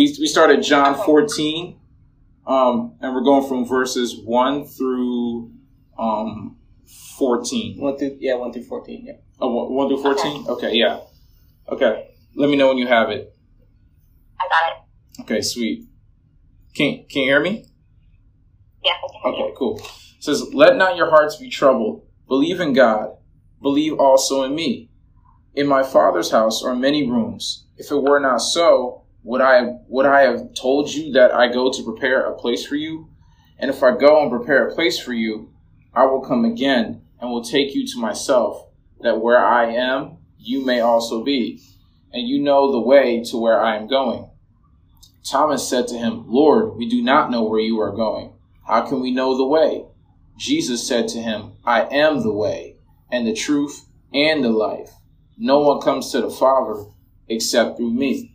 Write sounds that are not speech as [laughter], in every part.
We we started John 14, um, and we're going from verses one through um, 14. One through yeah, one through fourteen. Yeah. One through 14? Okay, yeah. Okay. Let me know when you have it. I got it. Okay, sweet. Can can you hear me? Yes, I can hear you. Okay, cool. It says, Let not your hearts be troubled. Believe in God. Believe also in me. In my father's house are many rooms. If it were not so, would I would I have told you that I go to prepare a place for you? And if I go and prepare a place for you, I will come again and will take you to myself, that where I am, you may also be. And you know the way to where I am going. Thomas said to him, Lord, we do not know where you are going. How can we know the way? Jesus said to him, I am the way, and the truth, and the life. No one comes to the Father except through me.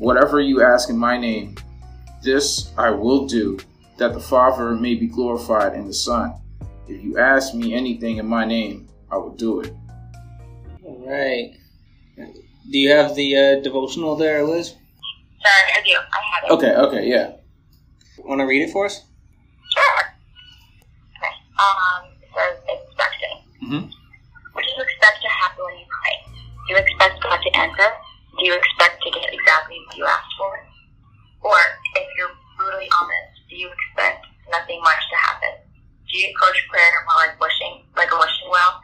Whatever you ask in my name, this I will do, that the Father may be glorified in the Son. If you ask me anything in my name, I will do it. All right. Do you have the uh, devotional there, Liz? Sorry, I do. I have it. Okay, okay, yeah. Want to read it for us? Sure. Okay. Um, it says expecting. hmm What do you expect to happen when you pray? Do you expect God to answer? Do you expect to get exactly what you asked for? Or, if you're brutally honest, do you expect nothing much to happen? Do you approach prayer more like wishing, like a wishing well?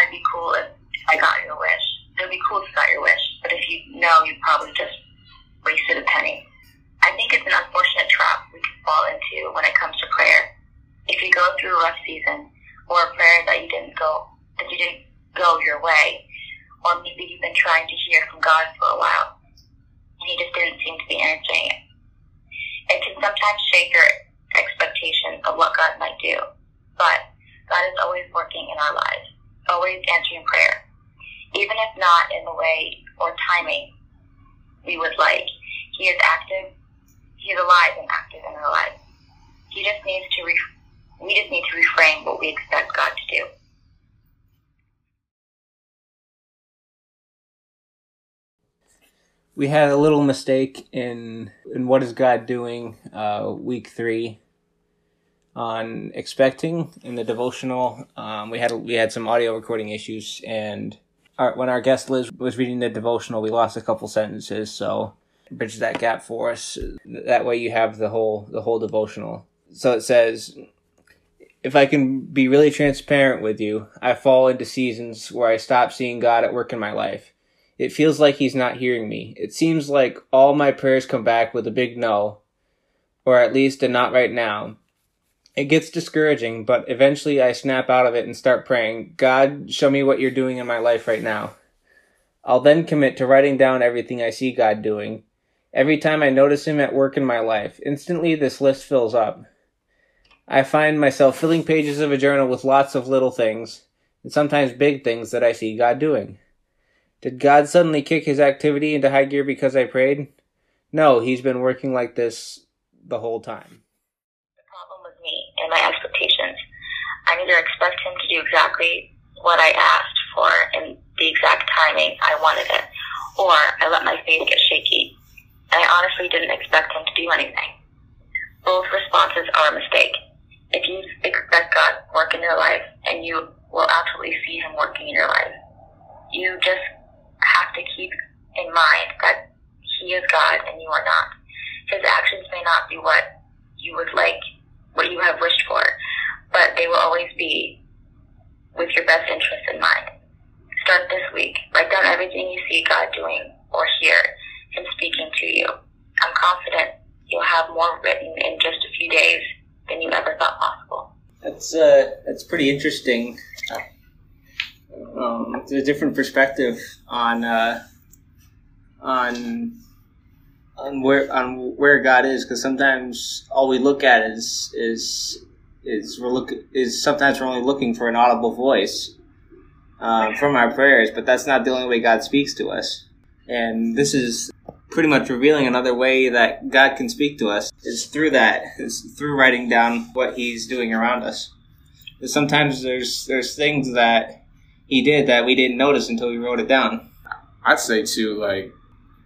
I'd be cool if I got your wish. It would be cool if you got your wish, but if you know, you probably just wasted a penny. I think it's an unfortunate trap we can fall into when it comes to prayer. If you go through a rough season, or a prayer that you didn't go, that you didn't go your way, or maybe you've been trying to hear from God for a while, and He just didn't seem to be answering it. It can sometimes shake your expectations of what God might do, but God is always working in our lives, always answering prayer, even if not in the way or timing we would like. He is active. He is alive and active in our lives. He just needs to. Re- we just need to reframe what we expect God to do. We had a little mistake in in what is God doing uh, week three on expecting in the devotional. Um, we had we had some audio recording issues, and our, when our guest Liz was reading the devotional, we lost a couple sentences. So bridge that gap for us. That way, you have the whole the whole devotional. So it says. If I can be really transparent with you, I fall into seasons where I stop seeing God at work in my life. It feels like he's not hearing me. It seems like all my prayers come back with a big no, or at least a not right now. It gets discouraging, but eventually I snap out of it and start praying, God, show me what you're doing in my life right now. I'll then commit to writing down everything I see God doing. Every time I notice him at work in my life, instantly this list fills up. I find myself filling pages of a journal with lots of little things, and sometimes big things that I see God doing. Did God suddenly kick his activity into high gear because I prayed? No, he's been working like this the whole time. The problem was me and my expectations. I either expect him to do exactly what I asked for in the exact timing I wanted it, or I let my faith get shaky. And I honestly didn't expect him to do anything. Both responses are a mistake. If you expect God to work in your life, and you will absolutely see him working in your life, you just have to keep in mind that he is God and you are not. His actions may not be what you would like, what you have wished for, but they will always be with your best interest in mind. Start this week. Write down everything you see God doing or hear Him speaking to you. I'm confident you'll have more written in just a few days than you ever thought possible. That's uh, that's pretty interesting. A different perspective on uh, on on where on where God is, because sometimes all we look at is is is we're look is sometimes we're only looking for an audible voice um, from our prayers, but that's not the only way God speaks to us. And this is pretty much revealing another way that God can speak to us is through that, is through writing down what He's doing around us. Sometimes there's there's things that He did that we didn't notice until we wrote it down. I'd say too, like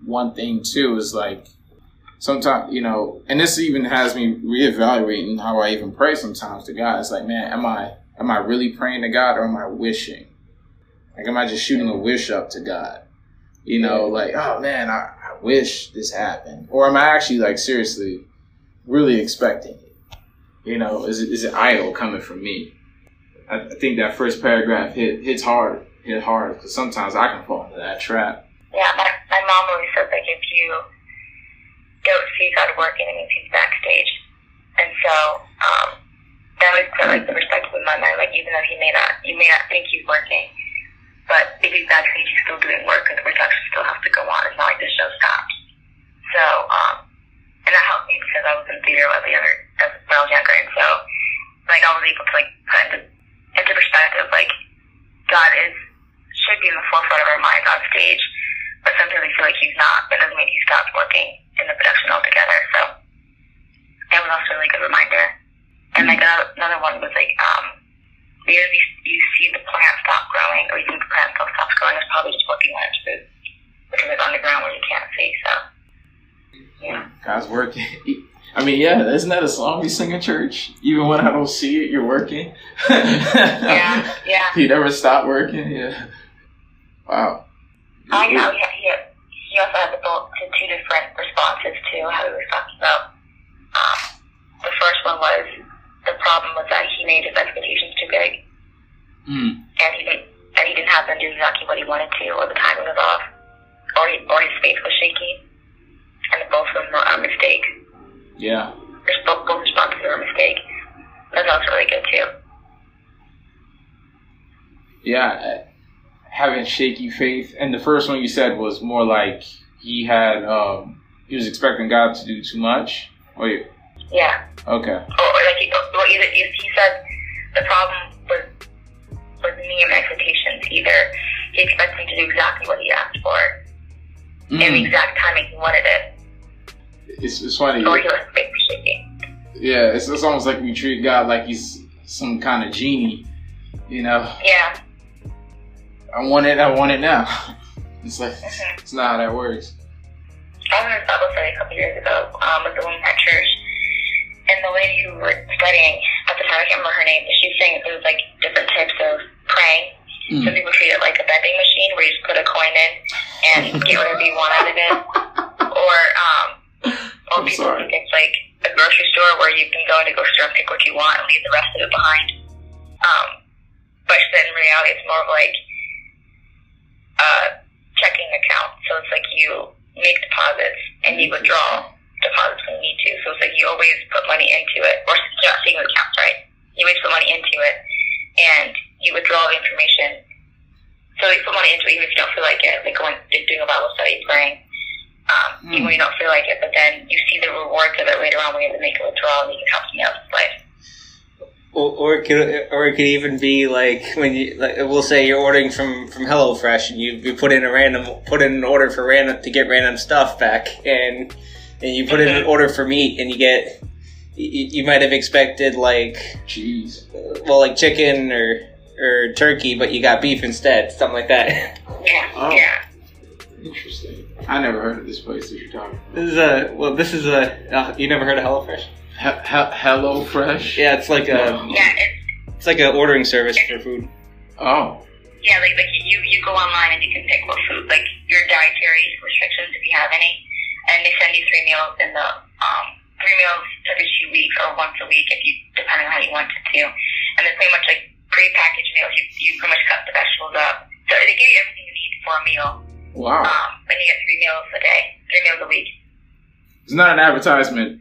one thing too is like sometimes you know, and this even has me reevaluating how I even pray sometimes to God. It's like, man, am I am I really praying to God or am I wishing? Like, am I just shooting a wish up to God? You know, like, oh man, I, I wish this happened, or am I actually like seriously, really expecting it? You know, is it is it idle coming from me? I, I think that first paragraph hit hits hard, hit hard because sometimes I can fall into that trap. Yeah, my, my mom always said like if you don't see God working, it means He's backstage. And so um, that always put like the perspective in my mind. Like even though He may not, you may not think He's working, but if He's backstage, He's still doing work, and the production still has to go on. It's not like the show stops. So, um, and that helped me because I was in theater when I was younger, when I was younger, and so like I was able to like put into, into perspective like God is should be in the forefront of our minds on stage, but sometimes we feel like He's not. That doesn't mean He stops working in the production altogether. So that was also a really good reminder. And like another, another one was like, um, because you, you see the plant stop growing, or you think the plant still stops growing, it's probably just working on its food, which is like underground where you can't see. So yeah, God's working. [laughs] I mean, yeah, isn't that a song we sing in church? Even when I don't see it, you're working. [laughs] yeah, yeah. [laughs] He never stopped working. Yeah. Wow. I know. Yeah, he, he also had the both to two different responses to how he was talking about. Um, the first one was the problem was that he made his expectations too big, Mm. and he didn't, and he didn't happen to do exactly what he wanted to, or the timing was off, or he, or his faith was shaky, and both of them were a mistake. Yeah. There's both, both responses were a mistake. That's also really good too. Yeah. Having shaky faith, and the first one you said was more like he had um he was expecting God to do too much. Wait. Yeah. Okay. Or, or like he, well, either he he said the problem was was me and my expectations. Either he expected me to do exactly what he asked for in the Mm. exact timing he wanted it, It's it's funny. or he was shaky. Yeah. It's it's almost like we treat God like he's some kind of genie. You know. Yeah. I want it. I want it now. [laughs] It's like it's not how that works. I to Bible study a couple years ago um, with the woman at church, and the lady who was studying at the time, I can't remember her name, but she was saying there was like different types of praying. Mm. Some people treat it like a vending machine where you just put a coin in and [laughs] get whatever you want out of it, or um, or I'm people sorry. think it's like a grocery store where you can go into a grocery store and pick what you want and leave the rest of it behind. Um, but she said in reality, it's more of like a checking account. So it's like you make deposits and you withdraw deposits when you need to. So it's like you always put money into it, or not savings accounts, right? You always put money into it and you withdraw the information. So you put money into it even if you don't feel like it, like going doing a Bible study, praying. Um, Hmm. even when you don't feel like it, but then you see the rewards of it later on when you have to make a withdrawal and you can help somebody else's life. Or, or it could, or it could even be like when you, like we'll say you're ordering from from HelloFresh and you, you put in a random, put in an order for random to get random stuff back, and and you put in an order for meat and you get, you, you might have expected like, Jeez. well, like chicken or or turkey, but you got beef instead, something like that. Yeah, Oh. yeah. Interesting. I never heard of this place that you're talking about. This is a well, this is a uh, you never heard of HelloFresh? He- he- Hello Fresh. Yeah, it's like a Yeah, it's it's like an ordering service for food. Oh. Yeah, like like you you go online and you can pick what food, like your dietary restrictions if you have any, and they send you three meals in the um, three meals every two weeks or once a week if you depending on how you want it to. And then pretty much like pre-packaged meals, you you pretty much cut the vegetables up. So they give you everything you need for a meal. Wow. Um, and you get three meals a day, three meals a week. It's not an advertisement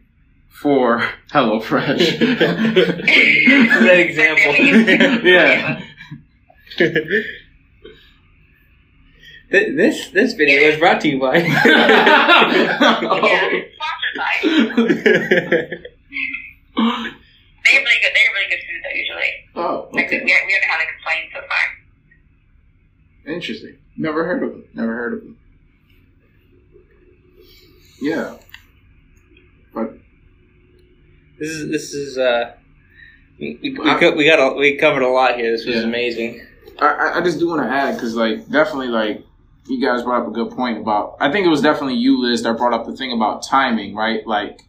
for HelloFresh. [laughs] that example. [laughs] yeah. Th- This this video is brought to you by. Yeah, sponsored by. They have really good. They have really good food though. Usually, oh, like okay. we, we haven't had a complaint so far. Interesting. Never heard of them. Never heard of them. Yeah. But This is this is uh we we, we, we got a, we covered a lot here. This was Yeah. amazing. I, I- I just do want to add because, like, definitely, like, you guys brought up a good point about. I think it was definitely you, Liz, that brought up the thing about timing, right? Like,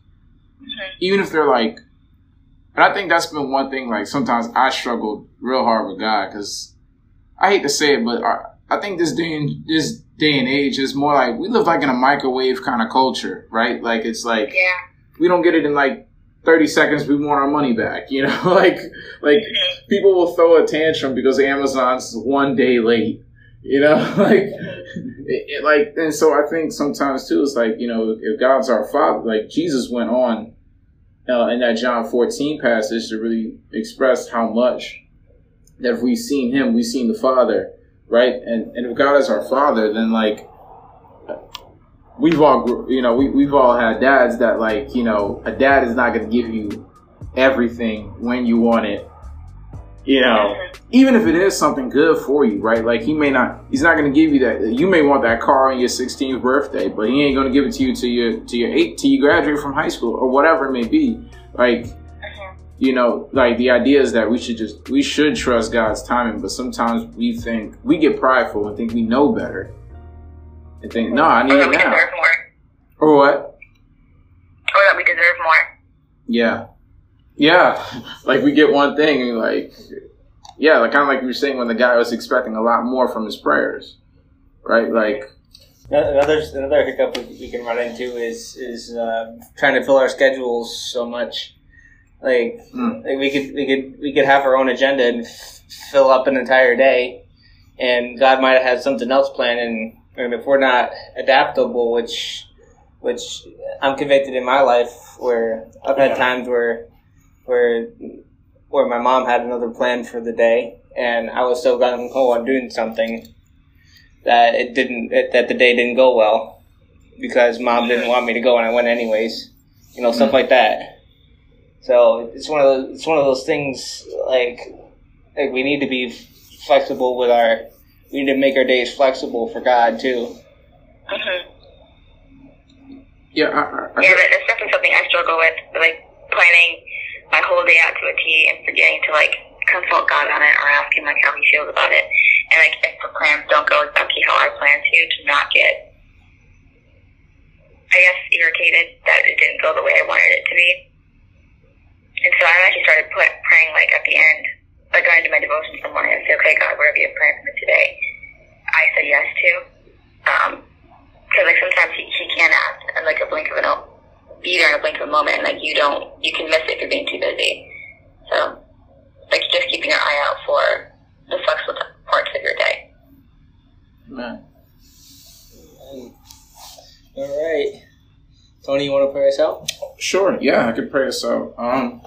even if they're like, and I think that's been one thing. Like, sometimes I struggled real hard with God because I hate to say it, but I, I think this day and this day and age is more like we live like in a microwave kind of culture, right? Like, it's like Yeah. we don't get it in like 30 seconds we want our money back you know? [laughs] Like like people will throw a tantrum because amazon's one day late you know? [laughs] Like it, it- like and so i think sometimes too it's like you know if god's our father like jesus went on uh, in that john 14 passage to really express how much that if we've seen him we've seen the father right? And and if god is our father then like we've all you know we, we've all had dads that like you know a dad is not going to give you everything when you want it. You know even if it is something good for you right? Like he may not he's not going to give you that you may want that car on your 16th birthday but he ain't going to give it to you to your to your eight till you graduate from high school or whatever it may be. Like you know like the idea is that we should just we should trust god's timing but sometimes we think we get prideful and think we know better and think no i need Or that it we now deserve more. or what Or that we deserve more. Yeah. Yeah. Like we get one thing and like yeah, like kind of like you were saying when the guy was expecting a lot more from his prayers. Right? Like Another another hiccup we we can run into is is uh, trying to fill our schedules so much. Like, Hmm. like we could we could we could have our own agenda and f- fill up an entire day, and God might have had something else planned. And, and if we're not adaptable, which which I'm convicted in my life, where I've had Yeah. times where where where my mom had another plan for the day, and I was so gung ho on doing something that it didn't it, that the day didn't go well because mom didn't want me to go and I went anyways. You know, stuff mm. like that. So it's one of those it's one of those things like like we need to be flexible with our we need to make our days flexible for God too. Mm-hmm. yeah, I, I, I, Yeah, that, that's definitely something I struggle with. Like planning my whole day out to a T and forgetting to like consult God on it or ask him like how he feels about it. And like if the plans don't go exactly how I plan to, to not get, I guess, irritated that it didn't go the way I wanted it to be. And so I actually started put, praying like at the end, like going into my devotions in the morning and say, okay, God, whatever you have planned for me today, I said yes to. Um, because like sometimes he, he can act in like a blink of an eye, be there in a blink of a moment, and like you don't, you can miss it if you're being too busy. So, like just keeping your eye out for the flexible parts of your day. man. All right, Tony, you want to pray us out? Sure, yeah, I could pray us out. Um,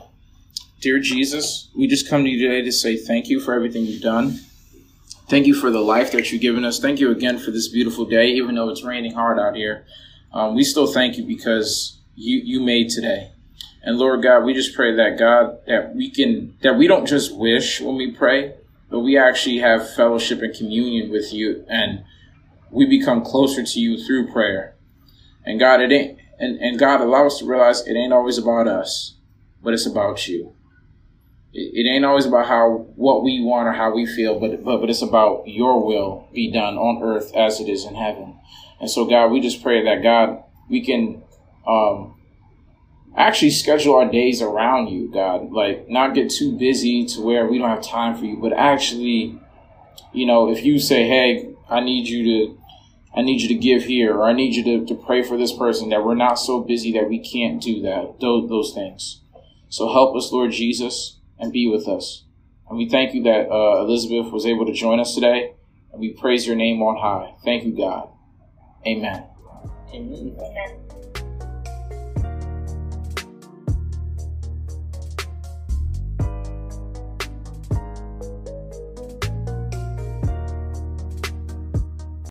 dear Jesus, we just come to you today to say thank you for everything you've done. Thank you for the life that you've given us. Thank you again for this beautiful day, even though it's raining hard out here. Um, we still thank you because you you made today. And Lord God, we just pray that God that we can that we don't just wish when we pray, but we actually have fellowship and communion with you, and we become closer to you through prayer. And God, it ain't and, and God allow us to realize it ain't always about us, but it's about you. It, ain't always about how what we want or how we feel, but, but but it's about your will be done on earth as it is in heaven. And so God, we just pray that God we can um actually schedule our days around you, God. Like not get too busy to where we don't have time for you, but actually, you know, if you say, Hey, I need you to I need you to give here, or I need you to, to pray for this person, that we're not so busy that we can't do that, those, those things. So help us, Lord Jesus, and be with us. And we thank you that uh, Elizabeth was able to join us today, and we praise your name on high. Thank you, God. Amen. Amen. Amen.